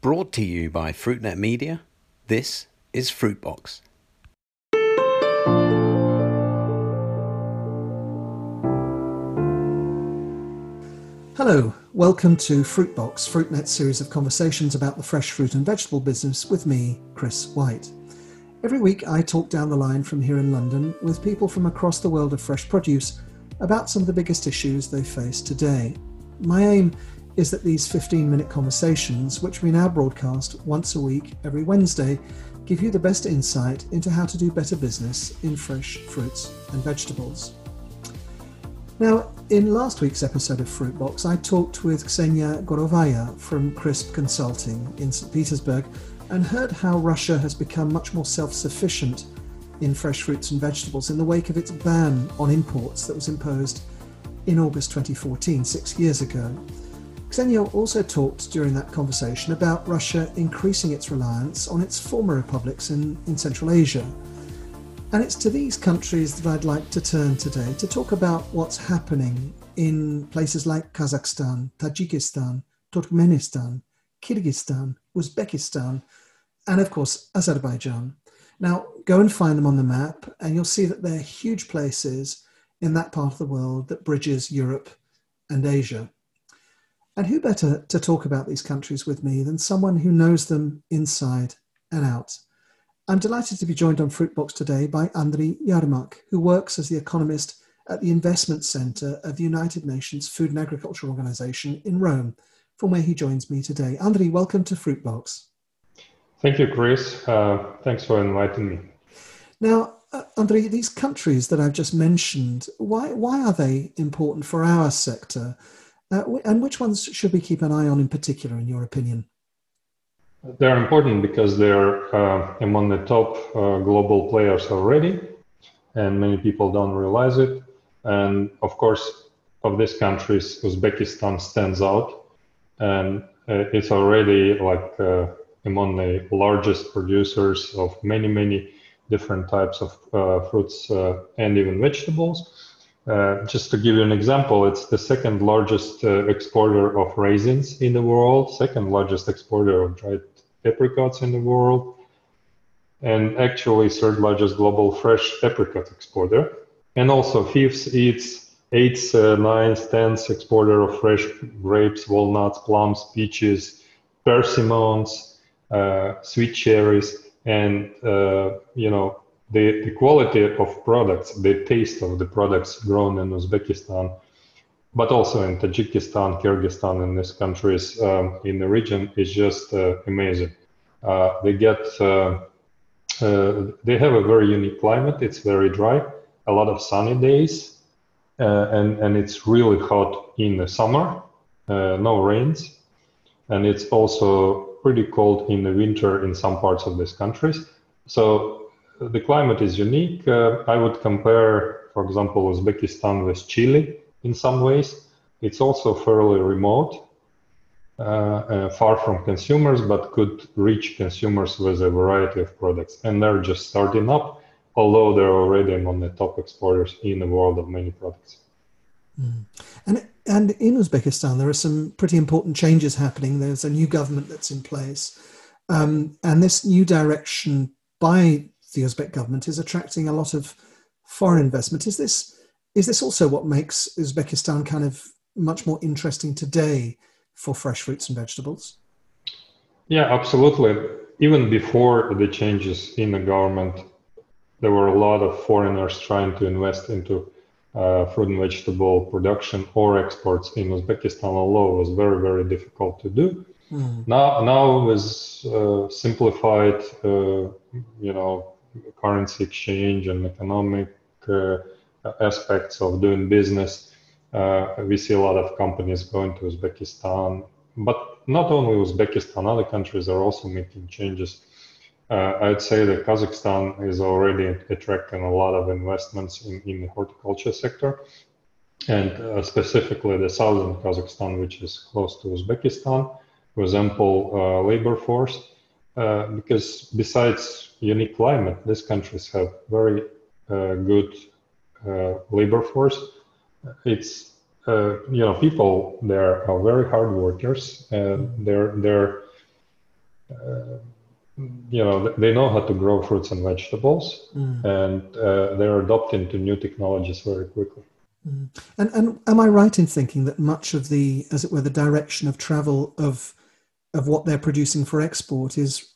Brought to you by FruitNet Media, this is Fruitbox. Hello, welcome to Fruitbox, FruitNet's series of conversations about the fresh fruit and vegetable business with me, Chris White. Every week I talk down the line from here in London with people from across the world of fresh produce about some of the biggest issues they face today. My aim is that these 15 minute conversations, which we now broadcast once a week every Wednesday, give you the best insight into how to do better business in fresh fruits and vegetables. Now, in last week's episode of Fruitbox, I talked with Ksenia Gorovaya from Crisp Consulting in St. Petersburg and heard how Russia has become much more self sufficient in fresh fruits and vegetables in the wake of its ban on imports that was imposed in August 2014, six years ago. Ksenia also talked during that conversation about Russia increasing its reliance on its former republics in, in Central Asia and it's to these countries that I'd like to turn today to talk about what's happening in places like Kazakhstan, Tajikistan, Turkmenistan, Kyrgyzstan, Uzbekistan, and of course, Azerbaijan. Now, go and find them on the map, and you'll see that they're huge places in that part of the world that bridges Europe and Asia. And who better to talk about these countries with me than someone who knows them inside and out? I'm delighted to be joined on Fruitbox today by Andriy Yarmak, who works as the economist at the Investment Centre of the United Nations Food and Agriculture Organization in Rome, from where he joins me today. Andriy, welcome to Fruitbox. Thank you, Chris. Uh, thanks for inviting me. Now, uh, Andriy, these countries that I've just mentioned, why, why are they important for our sector? Uh, and which ones should we keep an eye on in particular, in your opinion? They're important because they're uh, among the top uh, global players already, and many people don't realize it. And of course, of these countries, Uzbekistan stands out, and uh, it's already like uh, among the largest producers of many, many different types of uh, fruits and even vegetables. Just to give you an example, it's the second largest exporter of raisins in the world, second largest exporter of dried apricots in the world, and actually third largest global fresh apricot exporter. And also fifth, it's eighth, uh, ninth, tenth exporter of fresh grapes, walnuts, plums, peaches, persimmons, uh, sweet cherries, and uh, you know the, the quality of products, the taste of the products grown in Uzbekistan but also in Tajikistan, Kyrgyzstan, and these countries um, in the region is just uh, amazing. Uh, they get uh, uh, they have a very unique climate. It's very dry, a lot of sunny days, uh, and and it's really hot in the summer. no rains, and it's also pretty cold in the winter in some parts of these countries. So the climate is unique. I would compare, for example, Uzbekistan with Chile in some ways. It's also fairly remote, uh, uh, far from consumers, but could reach consumers with a variety of products. And they're just starting up, although they're already among the top exporters in the world of many products. Mm. And and in Uzbekistan, there are some pretty important changes happening. There's a new government that's in place, um, and this new direction by the Uzbek government is attracting a lot of foreign investment. Is this is this also what makes Uzbekistan kind of much more interesting today for fresh fruits and vegetables? Yeah, absolutely. Even before the changes in the government, there were a lot of foreigners trying to invest into uh, fruit and vegetable production or exports in Uzbekistan, although it was very, very difficult to do. Mm. Now, now with uh, simplified, uh, you know, currency exchange and economic uh, aspects of doing business. Uh, we see a lot of companies going to Uzbekistan, but not only Uzbekistan, other countries are also making changes. Uh, I'd say that Kazakhstan is already attracting a lot of investments in, in the horticulture sector, and uh, specifically the southern Kazakhstan, which is close to Uzbekistan, with ample uh, labor force. Uh, because besides unique climate, these countries have very uh, good uh, labor force. It's uh, you know people there are very hard workers and they're they're uh, you know they know how to grow fruits and vegetables mm. and uh, they're adopting to new technologies very quickly mm. and and am i right in thinking that much of the as it were the direction of travel of of what they're producing for export is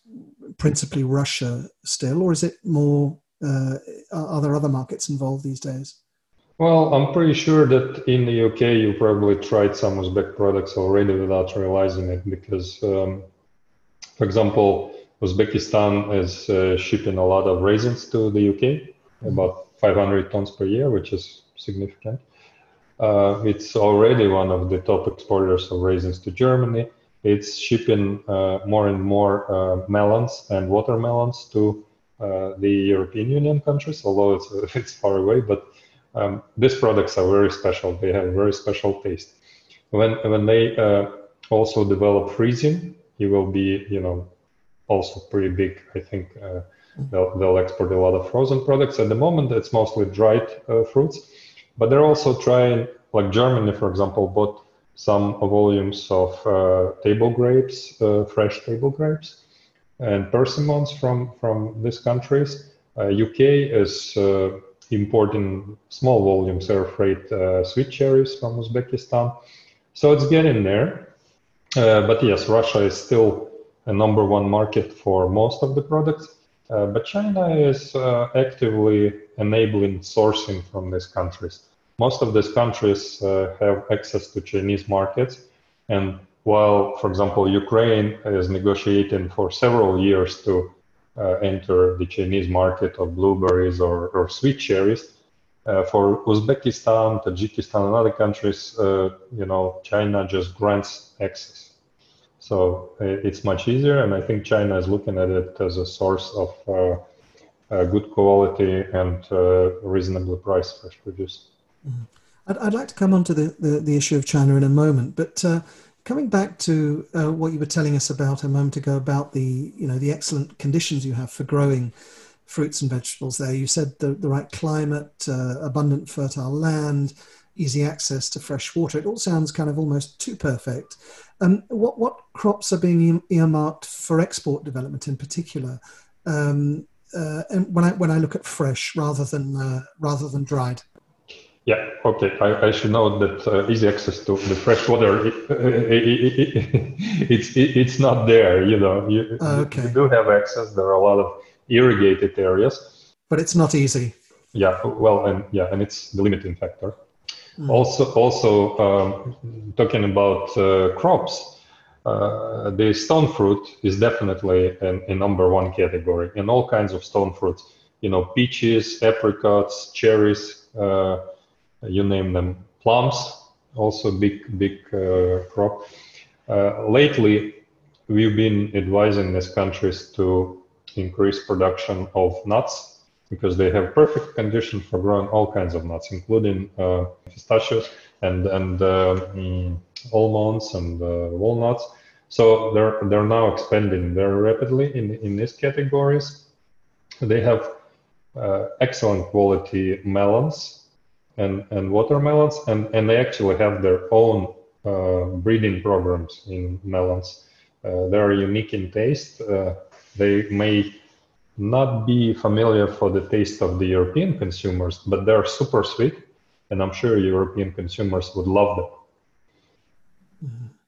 principally russia still or is it more uh, are there other markets involved these days well, I'm pretty sure that in the UK you probably tried some Uzbek products already without realizing it because, um, for example, Uzbekistan is uh, shipping a lot of raisins to the UK, mm-hmm. about 500 tons per year, which is significant. Uh, it's already one of the top exporters of raisins to Germany. It's shipping uh, more and more uh, melons and watermelons to uh, the European Union countries, although it's, it's far away. But um, these products are very special. They have very special taste. When when they also develop freezing, it will be you know also pretty big. I think uh, they'll they'll export a lot of frozen products. At the moment, it's mostly dried uh, fruits, but they're also trying like Germany, for example, bought some volumes of uh, table grapes, uh, fresh table grapes, and persimmons from from these countries. UK uh, is importing small volumes air freight sweet cherries from Uzbekistan. So it's getting there. But yes, Russia is still a number one market for most of the products. Uh, but China is uh, actively enabling sourcing from these countries. Most of these countries uh, have access to Chinese markets. And while, for example, Ukraine is negotiating for several years to uh, enter the Chinese market of blueberries or, or sweet cherries. Uh, for Uzbekistan, Tajikistan, and other countries, uh, you know, China just grants access. So it's much easier, and I think China is looking at it as a source of uh, good quality and uh, reasonably priced fresh produce. Mm-hmm. I'd, I'd, like to come on to the, the, the, issue of China in a moment, but uh, coming back to uh, what you were telling us about a moment ago about the you know the excellent conditions you have for growing fruits and vegetables there. You said the, the right climate uh, abundant fertile land easy access to fresh water. It all sounds kind of almost too perfect. Um, what what crops are being earmarked for export development in particular? Um, uh, and when I when I look at fresh rather than uh, rather than dried yeah, okay. I, I should know that uh, easy access to the fresh water, it, it, it, it's it's not there. You know, you, okay. you do have access. There are a lot of irrigated areas, but it's not easy. Yeah, well, and yeah, and it's the limiting factor. Mm. Also, also um, talking about uh, crops, uh, the stone fruit is definitely a number one category and all kinds of stone fruits. You know, peaches, apricots, cherries uh, you name them, plums, also big big uh, crop. Uh, lately, we've been advising these countries to increase production of nuts because they have perfect conditions for growing all kinds of nuts, including uh, pistachios and and mm, almonds and walnuts. So they're they're now expanding very rapidly in in these categories. They have uh, excellent quality melons and, and watermelons, and, and they actually have their own uh, breeding programs in melons. Uh, they are unique in taste. Uh, they may not be familiar for the taste of the European consumers, but they're super sweet, and I'm sure European consumers would love them. Mm-hmm.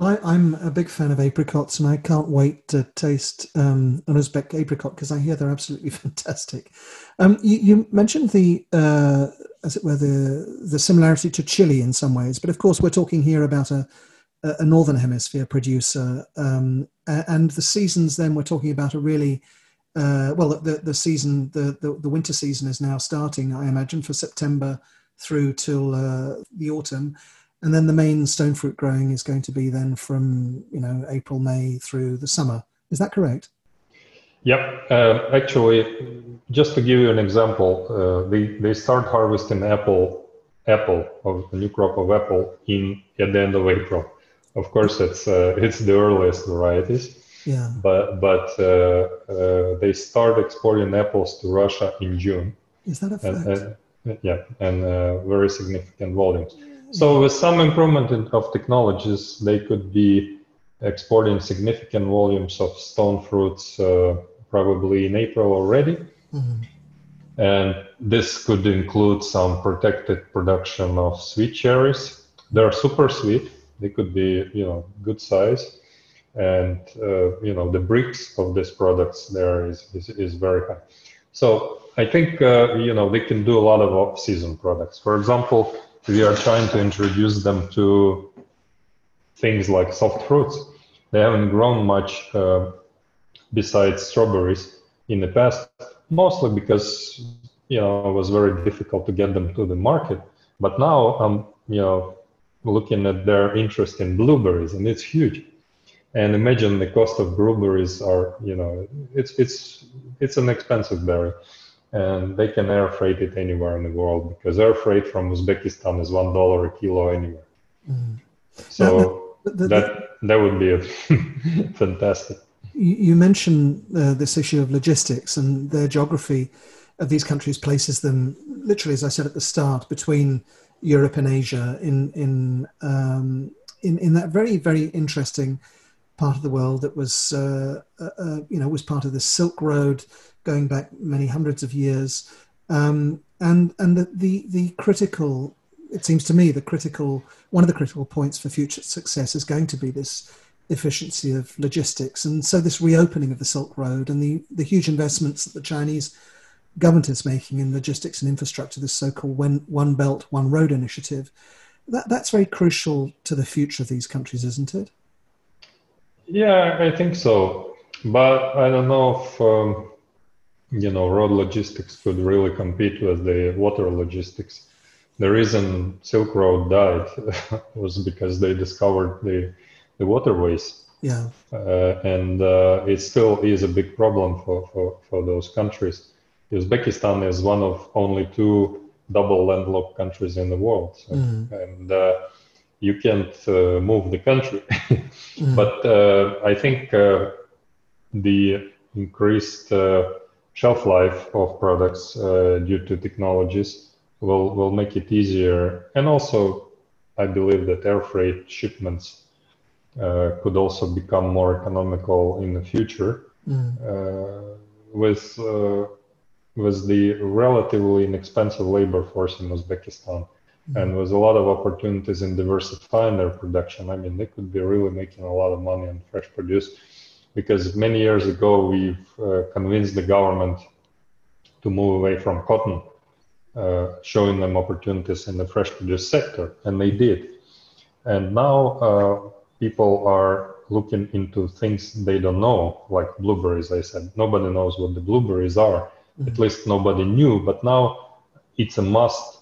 I, am a big fan of apricots, and I can't wait to taste um, an Uzbek apricot because I hear they're absolutely fantastic. Um, you, you, mentioned the, uh, as it were, the the similarity to Chile in some ways, but of course we're talking here about a, a northern hemisphere producer, um, and the seasons. Then we're talking about a really uh, well, the the season, the, the, the winter season is now starting. I imagine for September through till uh, the autumn and then the main stone fruit growing is going to be then from you know April May through the summer. Is that correct? Yep. Uh, actually, just to give you an example, uh, they they start harvesting apple apple of a new crop of apple in at the end of April. Of course, it's uh, it's the earliest varieties. Yeah. But but uh, uh, they start exporting apples to Russia in June. Is that a fact? And, and, yeah, and uh, very significant volumes. So with some improvement in, of technologies, they could be exporting significant volumes of stone fruits uh, probably in April already. Mm-hmm. And this could include some protected production of sweet cherries. They're super sweet. They could be, you know, good size. And, uh, you know, the Brix of these products there is, is, is very high. So I think, uh, you know, they can do a lot of off-season products. For example, we are trying to introduce them to things like soft fruits. They haven't grown much uh, besides strawberries in the past, mostly because you know it was very difficult to get them to the market. But now I'm you know looking at their interest in blueberries, and it's huge. And imagine the cost of blueberries are you know it's it's it's an expensive berry and they can air freight it anywhere in the world because air freight from Uzbekistan is one dollar a kilo anywhere. Mm. So the, the, that that would be a fantastic. You mentioned uh, this issue of logistics and their geography of these countries places them literally, as I said at the start, between Europe and Asia in in um, in, in that very very interesting part of the world that was uh, uh, uh you know was part of the Silk Road going back many hundreds of years, um, and and the, the, the critical. It seems to me the critical one of the critical points for future success is going to be this efficiency of logistics, and so this reopening of the Silk Road and the the huge investments that the Chinese government is making in logistics and infrastructure, this so-called one, one Belt, One Road initiative, that, that's very crucial to the future of these countries, isn't it? Yeah, I think so. But I don't know if um, you know road logistics could really compete with the water logistics. The reason silk road died was because they discovered the the waterways. Yeah. Uh, and uh, it still is a big problem for, for, for those countries. Uzbekistan is one of only two double landlocked countries in the world. So, mm. and uh, you can't uh, move the country mm. but uh, i think uh, the increased shelf life of products uh, due to technologies will will make it easier. And also, I believe that air freight shipments uh, could also become more economical in the future mm. uh, with uh, with the relatively inexpensive labor force in Uzbekistan. And with a lot of opportunities in diversifying their production, I mean, they could be really making a lot of money on fresh produce because many years ago we've uh, convinced the government to move away from cotton, uh, showing them opportunities in the fresh produce sector, and they did. And now uh, people are looking into things they don't know, like blueberries. I said nobody knows what the blueberries are. Mm-hmm. At least nobody knew, but now it's a must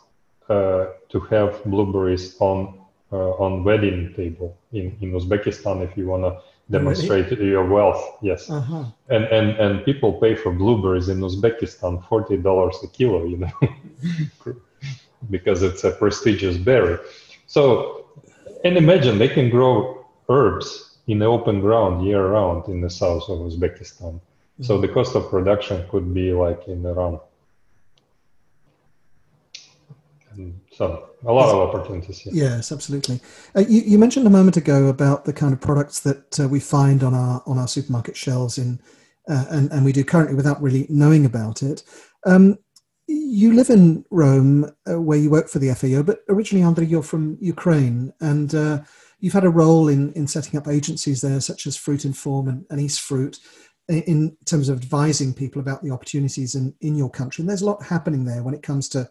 to have blueberries on uh, on wedding table in, in Uzbekistan if you want to demonstrate really? your wealth. Yes, uh-huh. and and and people pay for blueberries in Uzbekistan forty dollars a kilo. You know, because it's a prestigious berry. So, and imagine they can grow herbs in the open ground year round in the south of Uzbekistan. Mm-hmm. So the cost of production could be like in around so a lot of opportunities. Yeah. Yes, absolutely. Uh, you, you, mentioned a moment ago about the kind of products that uh, we find on our on our supermarket shelves in, uh, and and we do currently without really knowing about it. Um, you live in Rome, uh, where you work for the FAO, but originally, Andre, you're from Ukraine, and uh, you've had a role in in setting up agencies there, such as Fruit Inform and, and East Fruit. In terms of advising people about the opportunities in, in your country, and there's a lot happening there when it comes to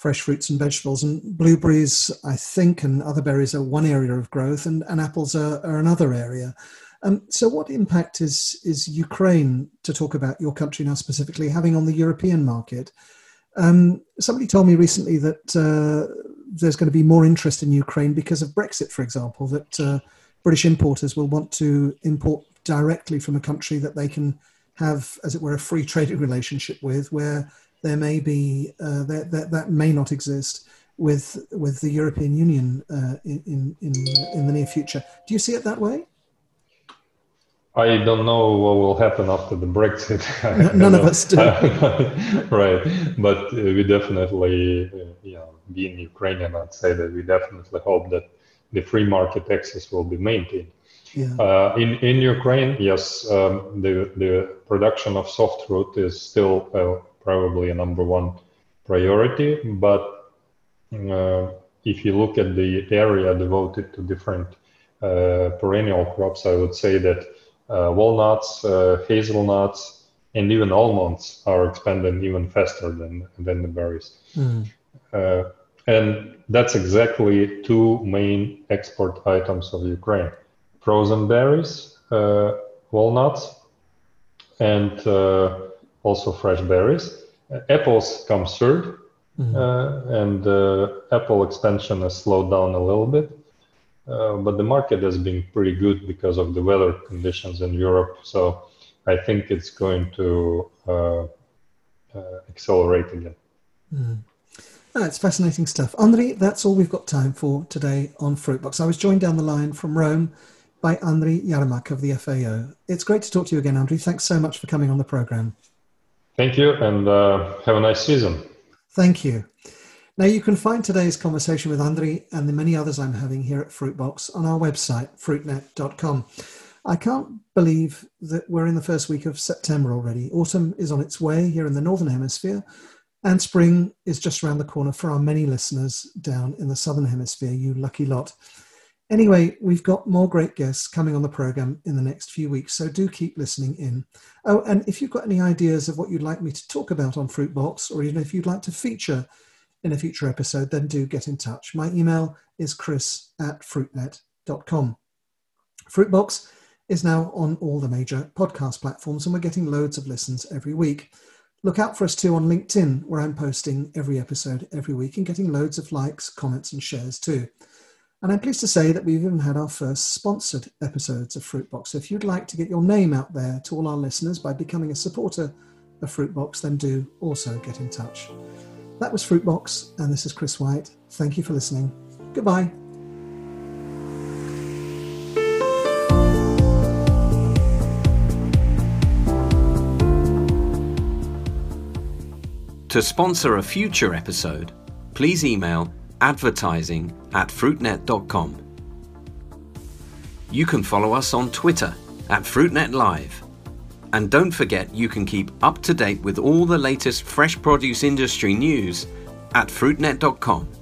fresh fruits and vegetables. And blueberries, I think, and other berries are one area of growth, and, and apples are, are another area. Um, so, what impact is is Ukraine, to talk about your country now specifically, having on the European market? Um, somebody told me recently that uh, there's going to be more interest in Ukraine because of Brexit, for example, that uh, British importers will want to import directly from a country that they can have, as it were, a free trading relationship with, where there may be uh, that, that that may not exist with with the European Union uh, in in in the near future. Do you see it that way? I don't know what will happen after the Brexit. None of us do. right, but uh, we definitely, uh, you know, being Ukrainian, I'd say that we definitely hope that the free market access will be maintained. Yeah. Uh, in in Ukraine, yes, um, the the production of soft fruit is still uh, probably a number one priority. But uh, if you look at the area devoted to different uh, perennial crops, I would say that uh, walnuts, uh, hazelnuts, and even almonds are expanding even faster than than the berries. Mm. and that's exactly two main export items of Ukraine: frozen berries, walnuts, and also fresh berries. Apples come third, mm-hmm. uh, and uh, Apple expansion has slowed down a little bit. Uh, but the market has been pretty good because of the weather conditions in Europe. So I think it's going to uh, uh, accelerate again. Mm. Oh, it's fascinating stuff. Andriy, that's all we've got time for today on Fruitbox. I was joined down the line from Rome by Andriy Yarmak of the FAO. It's great to talk to you again, Andriy. Thanks so much for coming on the program. Thank you, and uh, have a nice season. Thank you. Now, you can find today's conversation with Andriy and the many others I'm having here at Fruitbox on our website, fruitnet.com. I can't believe that we're in the first week of September already. Autumn is on its way here in the Northern Hemisphere, and spring is just around the corner for our many listeners down in the Southern Hemisphere, you lucky lot. Anyway, we've got more great guests coming on the program in the next few weeks, so do keep listening in. Oh, and if you've got any ideas of what you'd like me to talk about on Fruitbox, or even if you'd like to feature in a future episode, then do get in touch. My email is chris at fruitnet.com. Fruitbox is now on all the major podcast platforms, and we're getting loads of listens every week. Look out for us too on LinkedIn, where I'm posting every episode every week and getting loads of likes, comments, and shares too. And I'm pleased to say that we've even had our first sponsored episodes of Fruitbox. So if you'd like to get your name out there to all our listeners by becoming a supporter of Fruitbox, then do also get in touch. That was Fruitbox, and this is Chris White. Thank you for listening. Goodbye. To sponsor a future episode, please email advertising at fruitnet.com. You can follow us on Twitter at FruitNet Live. And don't forget you can keep up to date with all the latest fresh produce industry news at fruitnet.com.